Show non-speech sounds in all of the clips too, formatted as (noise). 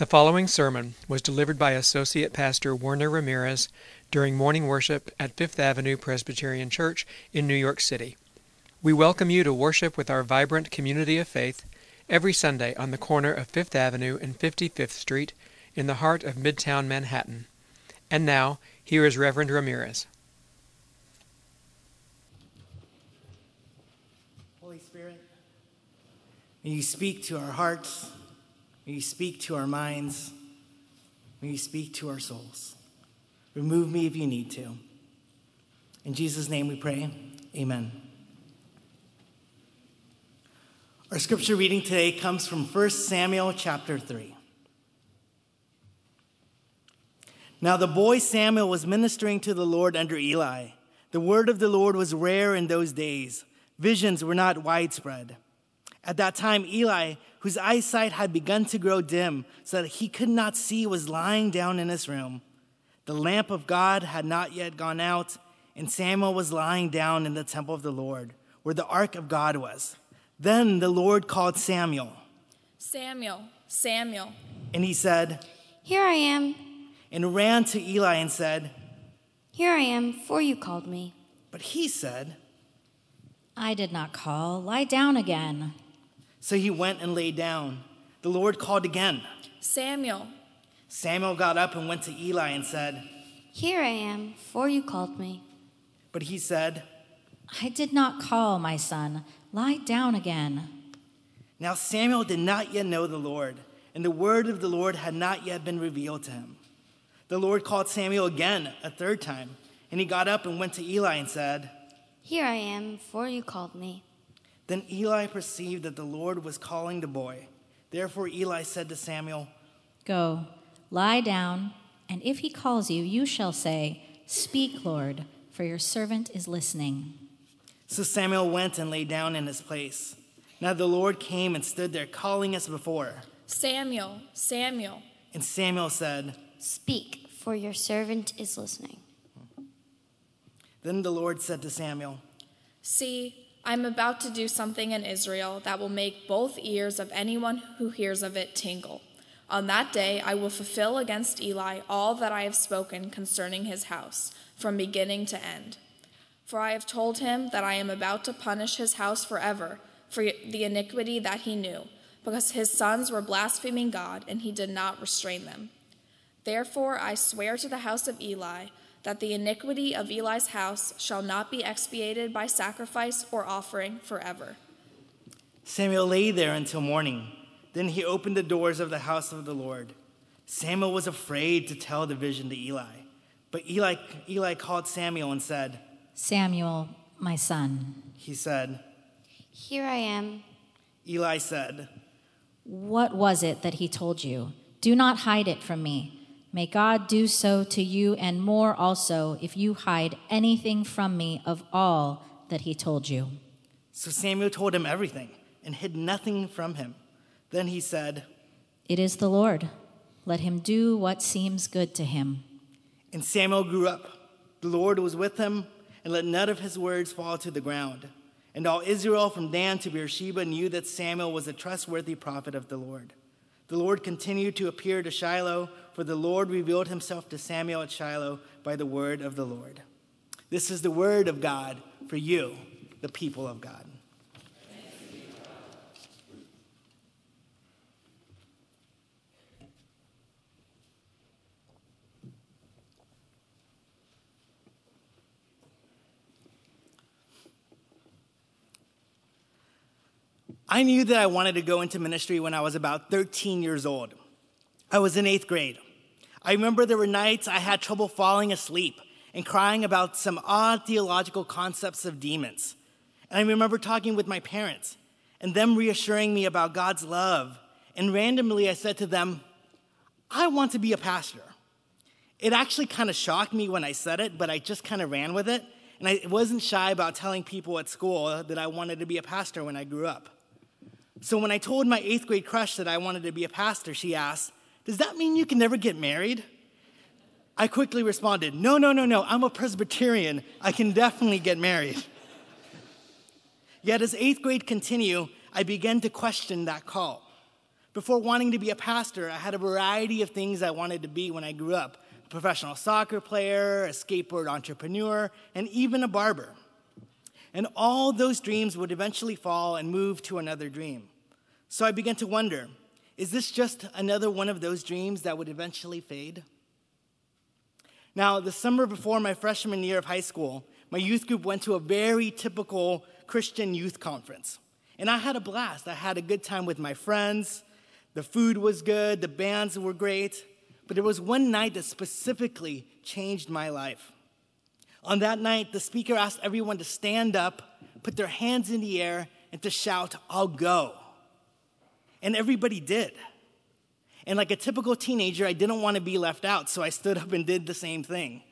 The following sermon was delivered by Associate Pastor Werner Ramirez during morning worship at Fifth Avenue Presbyterian Church in New York City. We welcome you to worship with our vibrant community of faith every Sunday on the corner of Fifth Avenue and 55th Street in the heart of Midtown Manhattan. And now, here is Reverend Ramirez. Holy Spirit, may you speak to our hearts May you speak to our minds. May you speak to our souls. Remove me if you need to. In Jesus' name we pray. Amen. Our scripture reading today comes from 1 Samuel chapter 3. Now the boy Samuel was ministering to the Lord under Eli. The word of the Lord was rare in those days, visions were not widespread. At that time, Eli whose eyesight had begun to grow dim so that he could not see, was lying down in his room. The lamp of God had not yet gone out, and Samuel was lying down in the temple of the Lord, where the ark of God was. Then the Lord called Samuel. Samuel, Samuel. And he said, Here I am. And ran to Eli and said, Here I am, for you called me. But he said, I did not call. Lie down again. So he went and lay down. The Lord called again Samuel. Samuel got up and went to Eli and said, Here I am, for you called me. But he said, I did not call, my son. Lie down again. Now Samuel did not yet know the Lord, and the word of the Lord had not yet been revealed to him. The Lord called Samuel again a third time, and he got up and went to Eli and said, Here I am, for you called me. Then Eli perceived that the Lord was calling the boy. Therefore Eli said to Samuel, Go, lie down, and if he calls you, you shall say, Speak, Lord, for your servant is listening. So Samuel went and lay down in his place. Now the Lord came and stood there, calling as before Samuel, Samuel. And Samuel said, Speak, for your servant is listening. Then the Lord said to Samuel, See, I'm about to do something in Israel that will make both ears of anyone who hears of it tingle. On that day I will fulfill against Eli all that I have spoken concerning his house, from beginning to end. For I have told him that I am about to punish his house forever for the iniquity that he knew, because his sons were blaspheming God, and he did not restrain them. Therefore I swear to the house of Eli that the iniquity of Eli's house shall not be expiated by sacrifice or offering forever. Samuel lay there until morning. Then he opened the doors of the house of the Lord. Samuel was afraid to tell the vision to Eli. But Eli, Eli called Samuel and said, Samuel, my son. He said, Here I am. Eli said, What was it that he told you? Do not hide it from me. May God do so to you and more also if you hide anything from me of all that he told you. So Samuel told him everything and hid nothing from him. Then he said, It is the Lord. Let him do what seems good to him. And Samuel grew up. The Lord was with him, and let none of his words fall to the ground. And all Israel from Dan to Beersheba knew that Samuel was a trustworthy prophet of the Lord. The Lord continued to appear to Shiloh, for the Lord revealed himself to Samuel at Shiloh by the word of the Lord. This is the word of God for you, the people of God. I knew that I wanted to go into ministry when I was about 13 years old. I was in eighth grade. I remember there were nights I had trouble falling asleep and crying about some odd theological concepts of demons. And I remember talking with my parents and them reassuring me about God's love. And randomly I said to them, I want to be a pastor. It actually kind of shocked me when I said it, but I just kind of ran with it. And I wasn't shy about telling people at school that I wanted to be a pastor when I grew up. So when I told my eighth grade crush that I wanted to be a pastor, she asked, Does that mean you can never get married? I quickly responded, No, no, no, no, I'm a Presbyterian. I can definitely get married. Yet as eighth grade continued, I began to question that call. Before wanting to be a pastor, I had a variety of things I wanted to be when I grew up a professional soccer player, a skateboard entrepreneur, and even a barber. And all those dreams would eventually fall and move to another dream. So I began to wonder is this just another one of those dreams that would eventually fade? Now, the summer before my freshman year of high school, my youth group went to a very typical Christian youth conference. And I had a blast. I had a good time with my friends. The food was good, the bands were great. But there was one night that specifically changed my life. On that night, the speaker asked everyone to stand up, put their hands in the air, and to shout, I'll go. And everybody did. And like a typical teenager, I didn't want to be left out, so I stood up and did the same thing.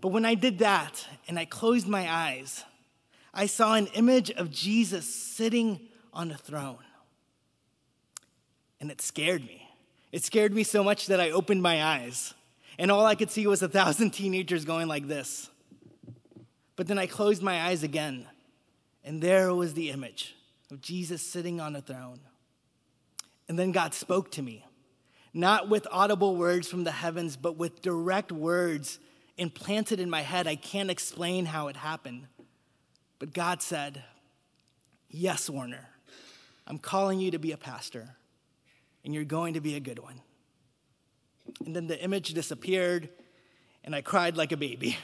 But when I did that and I closed my eyes, I saw an image of Jesus sitting on a throne. And it scared me. It scared me so much that I opened my eyes, and all I could see was a thousand (laughs) teenagers going like this. But then I closed my eyes again, and there was the image of Jesus sitting on a throne. And then God spoke to me, not with audible words from the heavens, but with direct words implanted in my head. I can't explain how it happened. But God said, Yes, Werner, I'm calling you to be a pastor, and you're going to be a good one. And then the image disappeared, and I cried like a baby.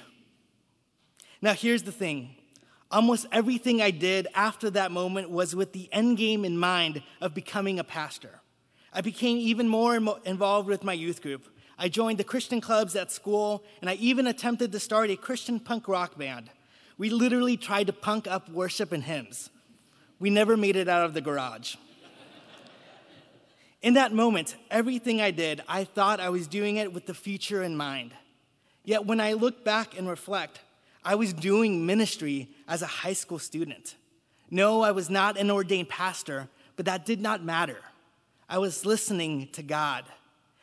Now, here's the thing almost everything I did after that moment was with the end game in mind of becoming a pastor. I became even more involved with my youth group. I joined the Christian clubs at school, and I even attempted to start a Christian punk rock band. We literally tried to punk up worship and hymns. We never made it out of the garage. In that moment, everything I did, I thought I was doing it with the future in mind. Yet when I look back and reflect, I was doing ministry as a high school student. No, I was not an ordained pastor, but that did not matter. I was listening to God,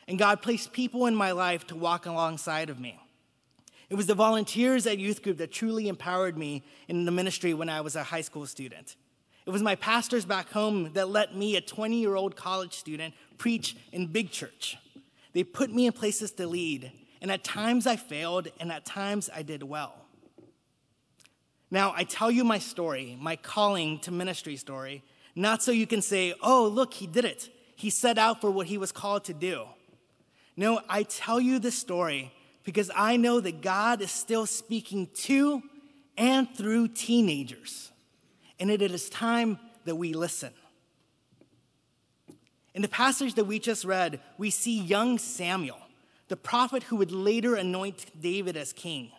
and God placed people in my life to walk alongside of me. It was the volunteers at youth group that truly empowered me in the ministry when I was a high school student. It was my pastors back home that let me, a 20 year old college student, preach in big church. They put me in places to lead, and at times I failed, and at times I did well. Now, I tell you my story, my calling to ministry story, not so you can say, oh, look, he did it. He set out for what he was called to do. No, I tell you this story because I know that God is still speaking to and through teenagers. And it is time that we listen. In the passage that we just read, we see young Samuel, the prophet who would later anoint David as king.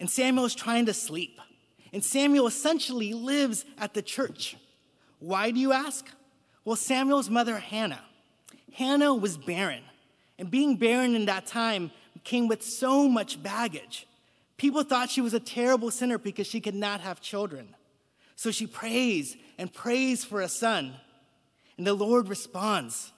And Samuel is trying to sleep. And Samuel essentially lives at the church. Why do you ask? Well, Samuel's mother, Hannah. Hannah was barren. And being barren in that time came with so much baggage. People thought she was a terrible sinner because she could not have children. So she prays and prays for a son. And the Lord responds.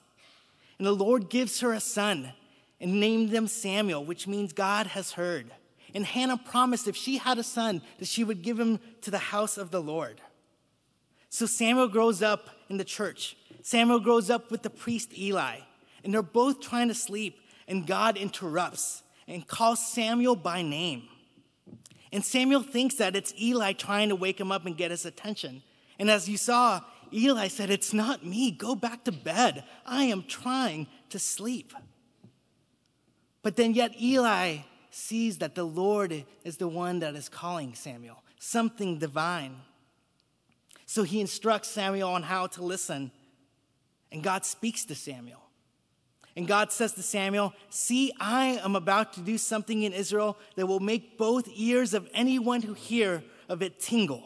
And the Lord gives her a son and named him Samuel, which means God has heard. And Hannah promised if she had a son, that she would give him to the house of the Lord. So Samuel grows up in the church. Samuel grows up with the priest Eli, and they're both trying to sleep and God interrupts and calls Samuel by name. And Samuel thinks that it's Eli trying to wake him up and get his attention. And as you saw, Eli said, It's not me. Go back to bed. I am trying to sleep. But then, yet, Eli sees that the Lord is the one that is calling Samuel, something divine. So he instructs Samuel on how to listen, and God speaks to Samuel. And God says to Samuel, See, I am about to do something in Israel that will make both ears of anyone who hear of it tingle.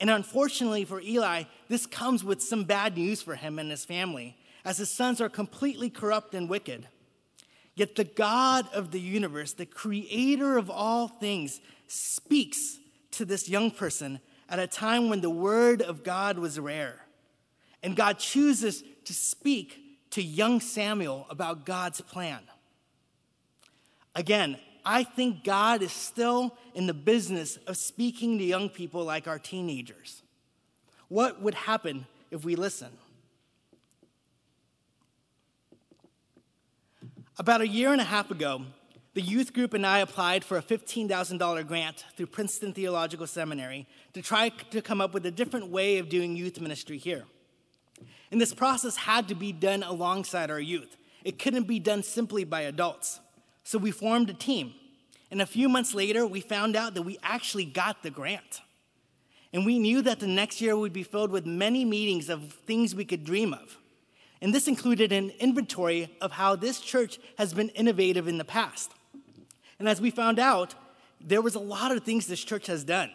And unfortunately for Eli, this comes with some bad news for him and his family, as his sons are completely corrupt and wicked. Yet the God of the universe, the creator of all things, speaks to this young person at a time when the word of God was rare. And God chooses to speak to young Samuel about God's plan. Again, I think God is still in the business of speaking to young people like our teenagers. What would happen if we listen? About a year and a half ago, the youth group and I applied for a $15,000 grant through Princeton Theological Seminary to try to come up with a different way of doing youth ministry here. And this process had to be done alongside our youth. It couldn't be done simply by adults. So we formed a team. And a few months later, we found out that we actually got the grant. And we knew that the next year would be filled with many meetings of things we could dream of. And this included an inventory of how this church has been innovative in the past. And as we found out, there was a lot of things this church has done.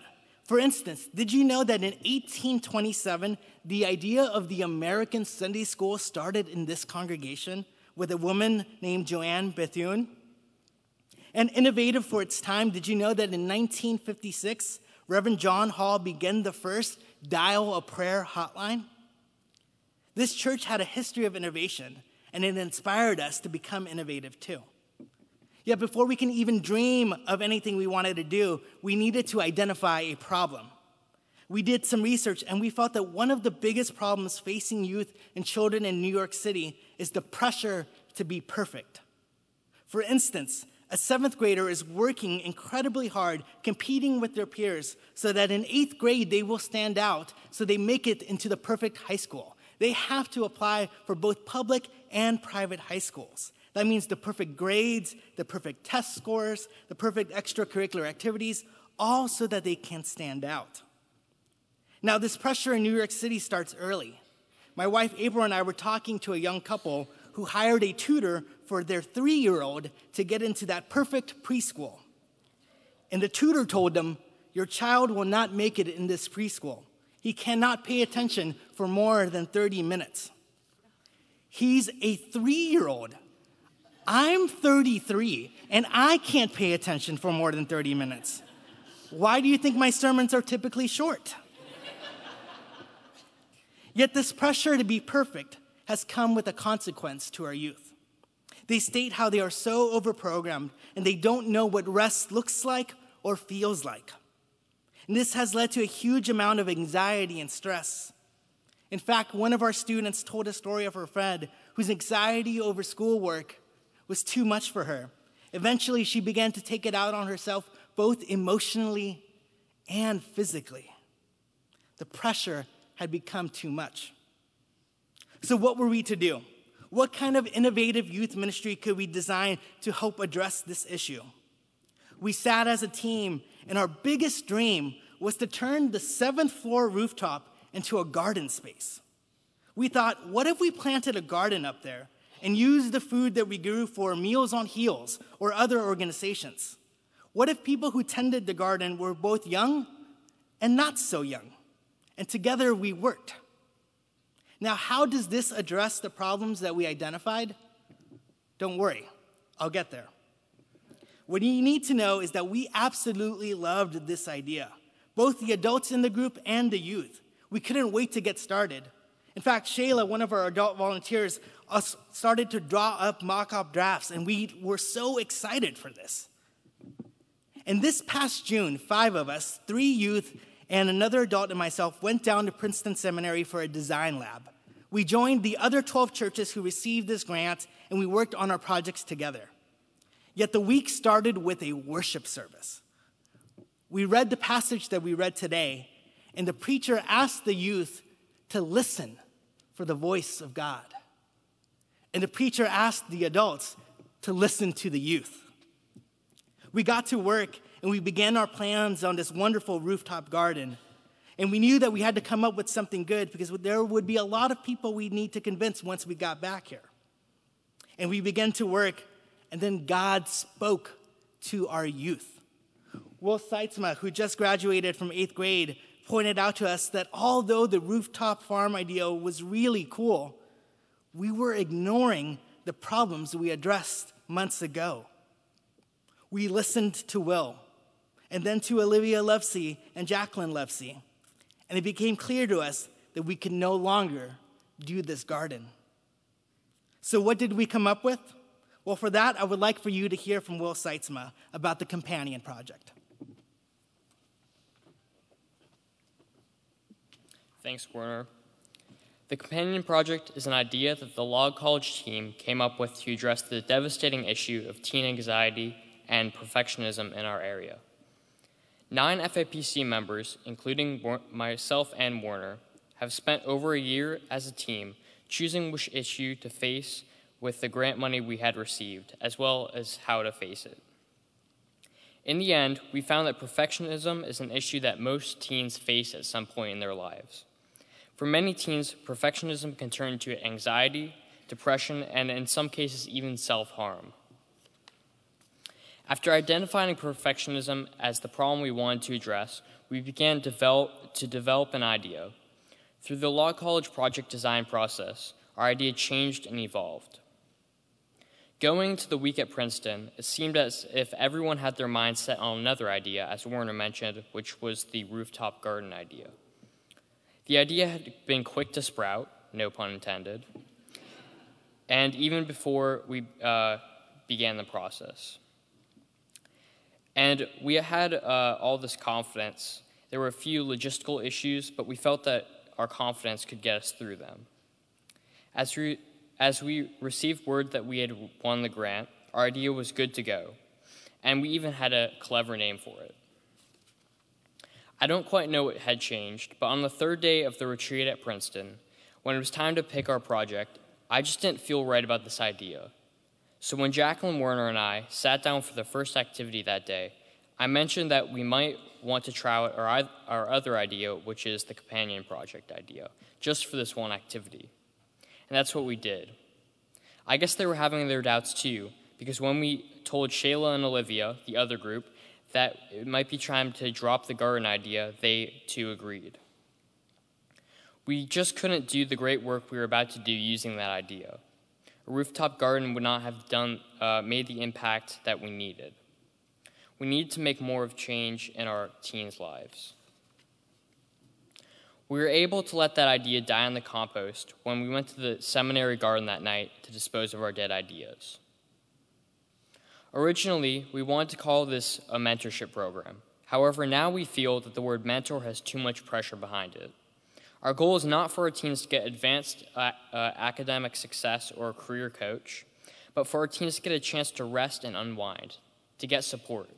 For instance, did you know that in 1827, the idea of the American Sunday school started in this congregation with a woman named Joanne Bethune? And innovative for its time, did you know that in 1956, Reverend John Hall began the first dial a prayer hotline? This church had a history of innovation, and it inspired us to become innovative too. Yet before we can even dream of anything we wanted to do, we needed to identify a problem. We did some research and we felt that one of the biggest problems facing youth and children in New York City is the pressure to be perfect. For instance, a seventh grader is working incredibly hard, competing with their peers, so that in eighth grade they will stand out so they make it into the perfect high school. They have to apply for both public and private high schools. That means the perfect grades, the perfect test scores, the perfect extracurricular activities, all so that they can stand out. Now, this pressure in New York City starts early. My wife April and I were talking to a young couple who hired a tutor for their three year old to get into that perfect preschool. And the tutor told them, Your child will not make it in this preschool. He cannot pay attention for more than 30 minutes. He's a three year old. I'm 33 and I can't pay attention for more than 30 minutes. Why do you think my sermons are typically short? Yet this pressure to be perfect has come with a consequence to our youth. They state how they are so overprogrammed and they don't know what rest looks like or feels like. And this has led to a huge amount of anxiety and stress. In fact, one of our students told a story of her friend whose anxiety over schoolwork was too much for her. Eventually, she began to take it out on herself, both emotionally and physically. The pressure had become too much. So, what were we to do? What kind of innovative youth ministry could we design to help address this issue? We sat as a team, and our biggest dream was to turn the seventh floor rooftop into a garden space. We thought, what if we planted a garden up there and used the food that we grew for Meals on Wheels or other organizations? What if people who tended the garden were both young and not so young? And together we worked. Now, how does this address the problems that we identified? Don't worry, I'll get there. What you need to know is that we absolutely loved this idea, both the adults in the group and the youth. We couldn't wait to get started. In fact, Shayla, one of our adult volunteers, uh, started to draw up mock up drafts, and we were so excited for this. And this past June, five of us, three youth and another adult and myself, went down to Princeton Seminary for a design lab. We joined the other 12 churches who received this grant, and we worked on our projects together. Yet the week started with a worship service. We read the passage that we read today, and the preacher asked the youth to listen for the voice of God. And the preacher asked the adults to listen to the youth. We got to work and we began our plans on this wonderful rooftop garden. And we knew that we had to come up with something good because there would be a lot of people we'd need to convince once we got back here. And we began to work, and then God spoke to our youth. Will Seitzma, who just graduated from eighth grade, pointed out to us that although the rooftop farm idea was really cool, we were ignoring the problems we addressed months ago. We listened to Will, and then to Olivia Lovesey and Jacqueline Lovesey, and it became clear to us that we could no longer do this garden. So, what did we come up with? Well, for that, I would like for you to hear from Will Seitzma about the Companion Project. Thanks, Werner. The Companion Project is an idea that the Log College team came up with to address the devastating issue of teen anxiety and perfectionism in our area. Nine FAPC members, including myself and Werner, have spent over a year as a team choosing which issue to face with the grant money we had received, as well as how to face it. In the end, we found that perfectionism is an issue that most teens face at some point in their lives. For many teens, perfectionism can turn into anxiety, depression, and in some cases, even self harm. After identifying perfectionism as the problem we wanted to address, we began develop, to develop an idea. Through the Log College project design process, our idea changed and evolved. Going to the week at Princeton, it seemed as if everyone had their mind set on another idea, as Werner mentioned, which was the rooftop garden idea. The idea had been quick to sprout, no pun intended, and even before we uh, began the process. And we had uh, all this confidence. There were a few logistical issues, but we felt that our confidence could get us through them. As we, as we received word that we had won the grant, our idea was good to go, and we even had a clever name for it. I don't quite know what had changed, but on the third day of the retreat at Princeton, when it was time to pick our project, I just didn't feel right about this idea. So when Jacqueline Werner and I sat down for the first activity that day, I mentioned that we might want to try out our, our other idea, which is the companion project idea, just for this one activity. And that's what we did. I guess they were having their doubts too, because when we told Shayla and Olivia, the other group, that it might be time to drop the garden idea, they too agreed. We just couldn't do the great work we were about to do using that idea. A rooftop garden would not have done, uh, made the impact that we needed. We need to make more of change in our teens' lives. We were able to let that idea die in the compost when we went to the seminary garden that night to dispose of our dead ideas. Originally, we wanted to call this a mentorship program. However, now we feel that the word mentor has too much pressure behind it. Our goal is not for our teens to get advanced uh, uh, academic success or a career coach, but for our teens to get a chance to rest and unwind, to get support.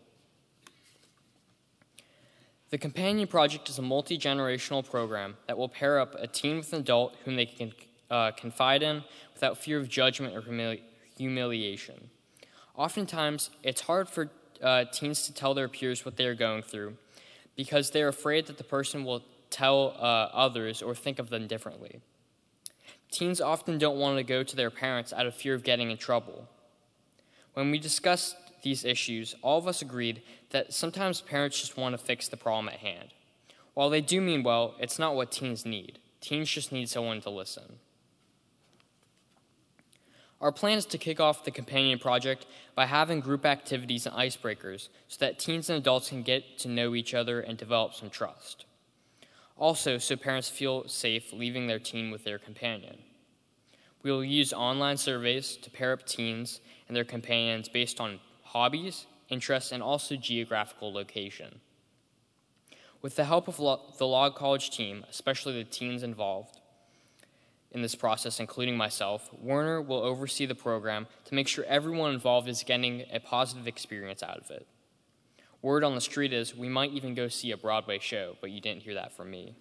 The Companion Project is a multi generational program that will pair up a teen with an adult whom they can uh, confide in without fear of judgment or humili- humiliation. Oftentimes, it's hard for uh, teens to tell their peers what they are going through because they're afraid that the person will tell uh, others or think of them differently. Teens often don't want to go to their parents out of fear of getting in trouble. When we discussed these issues, all of us agreed that sometimes parents just want to fix the problem at hand. While they do mean well, it's not what teens need. Teens just need someone to listen. Our plan is to kick off the companion project by having group activities and icebreakers so that teens and adults can get to know each other and develop some trust. Also, so parents feel safe leaving their teen with their companion. We will use online surveys to pair up teens and their companions based on hobbies, interests, and also geographical location. With the help of the Log College team, especially the teens involved, in this process, including myself, Werner will oversee the program to make sure everyone involved is getting a positive experience out of it. Word on the street is we might even go see a Broadway show, but you didn't hear that from me.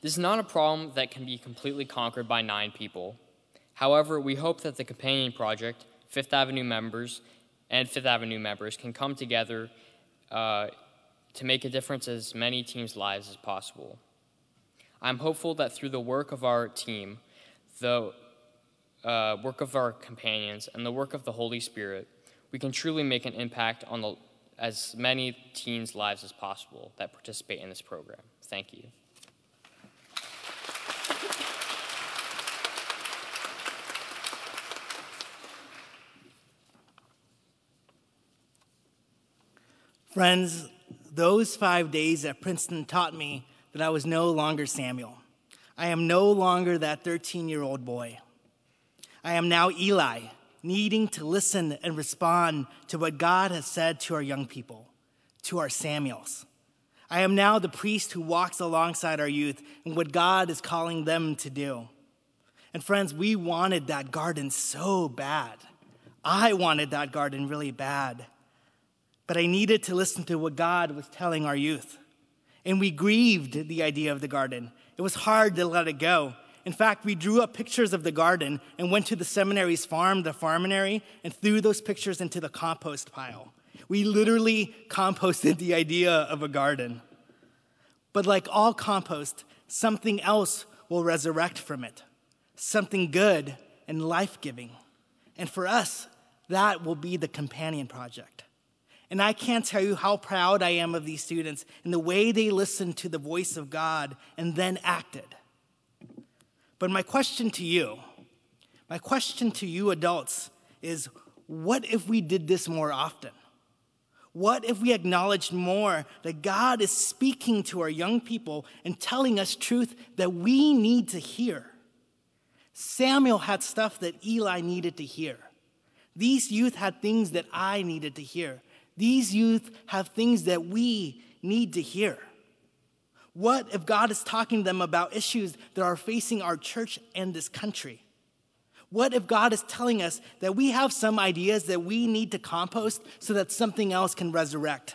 This is not a problem that can be completely conquered by nine people. However, we hope that the Companion Project, Fifth Avenue members, and Fifth Avenue members can come together uh, to make a difference as many teams' lives as possible. I'm hopeful that through the work of our team, the uh, work of our companions, and the work of the Holy Spirit, we can truly make an impact on the, as many teens' lives as possible that participate in this program. Thank you. Friends, those five days at Princeton taught me that I was no longer Samuel. I am no longer that 13 year old boy. I am now Eli, needing to listen and respond to what God has said to our young people, to our Samuels. I am now the priest who walks alongside our youth and what God is calling them to do. And friends, we wanted that garden so bad. I wanted that garden really bad. But I needed to listen to what God was telling our youth. And we grieved the idea of the garden. It was hard to let it go. In fact, we drew up pictures of the garden and went to the seminary's farm, the farminary, and threw those pictures into the compost pile. We literally composted the idea of a garden. But like all compost, something else will resurrect from it something good and life giving. And for us, that will be the companion project. And I can't tell you how proud I am of these students and the way they listened to the voice of God and then acted. But my question to you, my question to you adults is what if we did this more often? What if we acknowledged more that God is speaking to our young people and telling us truth that we need to hear? Samuel had stuff that Eli needed to hear. These youth had things that I needed to hear. These youth have things that we need to hear. What if God is talking to them about issues that are facing our church and this country? What if God is telling us that we have some ideas that we need to compost so that something else can resurrect?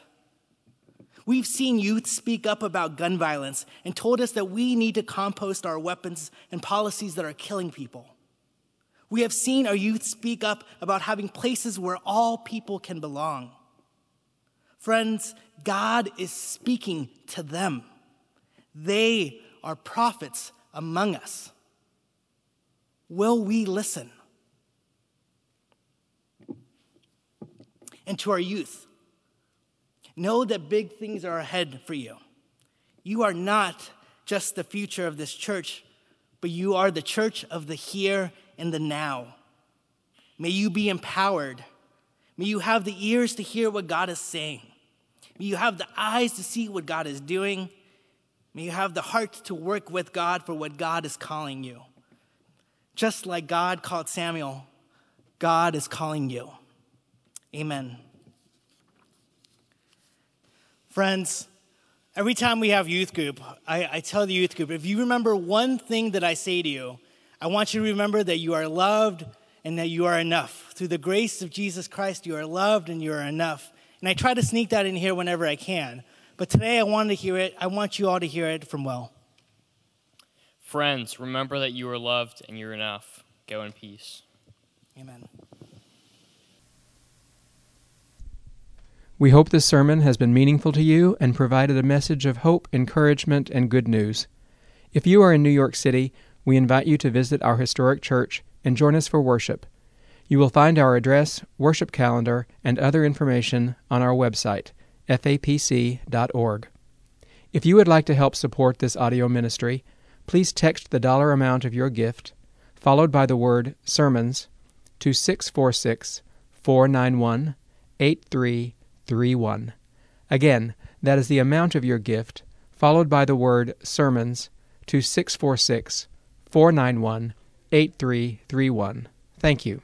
We've seen youth speak up about gun violence and told us that we need to compost our weapons and policies that are killing people. We have seen our youth speak up about having places where all people can belong. Friends, God is speaking to them. They are prophets among us. Will we listen? And to our youth, know that big things are ahead for you. You are not just the future of this church, but you are the church of the here and the now. May you be empowered. May you have the ears to hear what God is saying. May you have the eyes to see what God is doing. May you have the heart to work with God for what God is calling you. Just like God called Samuel, God is calling you. Amen. Friends, every time we have youth group, I, I, tell the youth group if you remember one thing that I say to you, I want you to remember that you are loved and that you are enough. Through the grace of Jesus Christ, you are loved and you are enough. And I try to sneak that in here whenever I can. But today I want to hear it. I want you all to hear it from Will. Friends, remember that you are loved and you're enough. Go in peace. Amen. We hope this sermon has been meaningful to you and provided a message of hope, encouragement, and good news. If you are in New York City, we invite you to visit our historic church and join us for worship. You will find our address, worship calendar, and other information on our website, fapc.org. If you would like to help support this audio ministry, please text the dollar amount of your gift, followed by the word sermons, to 646 491 8331. Again, that is the amount of your gift, followed by the word sermons, to 646 491 8331. Thank you.